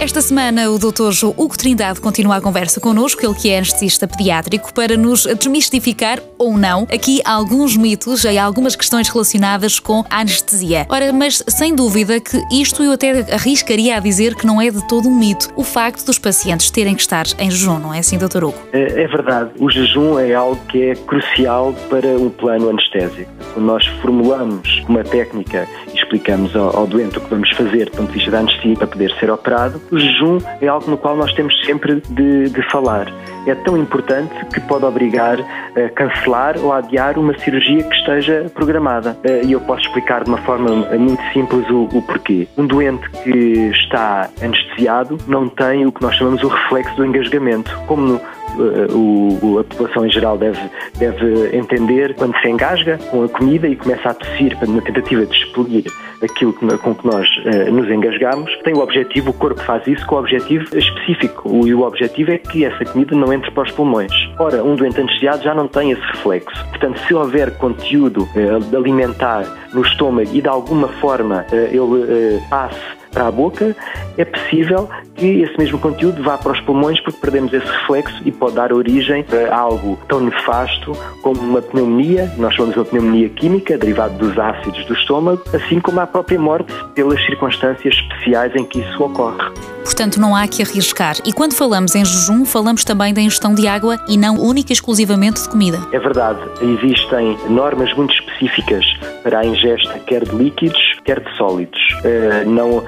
Esta semana o Dr. Hugo Trindade continua a conversa connosco, ele que é anestesista pediátrico, para nos desmistificar ou não aqui alguns mitos e algumas questões relacionadas com a anestesia. Ora, mas sem dúvida que isto eu até arriscaria a dizer que não é de todo um mito, o facto dos pacientes terem que estar em jejum, não é assim, Dr. Hugo? É, é verdade. O jejum é algo que é crucial para o plano anestésico. Quando nós formulamos uma técnica explicamos ao, ao doente o que vamos fazer do ponto de vista da anestesia para poder ser operado, o jejum é algo no qual nós temos sempre de, de falar. É tão importante que pode obrigar a cancelar ou a adiar uma cirurgia que esteja programada. Eh, e eu posso explicar de uma forma muito simples o, o porquê. Um doente que está anestesiado não tem o que nós chamamos o reflexo do engasgamento. Como no, eh, o, a população em geral deve, deve entender quando se engasga com a comida e começa a tossir na tentativa de expelir aquilo com que nós nos engasgamos, tem o objetivo, o corpo faz isso com o objetivo específico. E o objetivo é que essa comida não entre para os pulmões. Ora, um doente anestesiado já não tem esse reflexo. Portanto, se houver conteúdo uh, alimentar no estômago e de alguma forma uh, ele passe para a boca, é possível que esse mesmo conteúdo vá para os pulmões porque perdemos esse reflexo e pode dar origem a algo tão nefasto como uma pneumonia, nós chamamos de uma pneumonia química, derivada dos ácidos do estômago, assim como a própria morte pelas circunstâncias especiais em que isso ocorre. Portanto, não há que arriscar. E quando falamos em jejum, falamos também da ingestão de água e não única e exclusivamente de comida. É verdade. Existem normas muito específicas para a ingesta quer de líquidos, quer de sólidos. Uh, não, uh,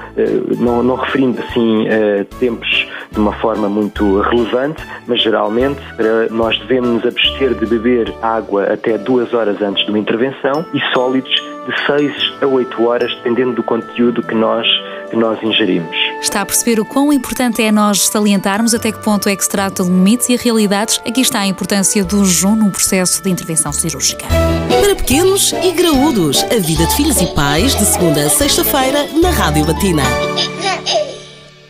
não, não, referindo assim uh, tempos de uma forma muito relevante, mas geralmente nós devemos nos abster de beber água até duas horas antes de uma intervenção e sólidos de 6 a 8 horas, dependendo do conteúdo que nós, que nós ingerimos. Está a perceber o quão importante é nós salientarmos até que ponto é que se trata de mitos e realidades? Aqui está a importância do jejum num processo de intervenção cirúrgica. Para pequenos e graúdos, a vida de filhos e pais, de segunda a sexta-feira, na Rádio Latina.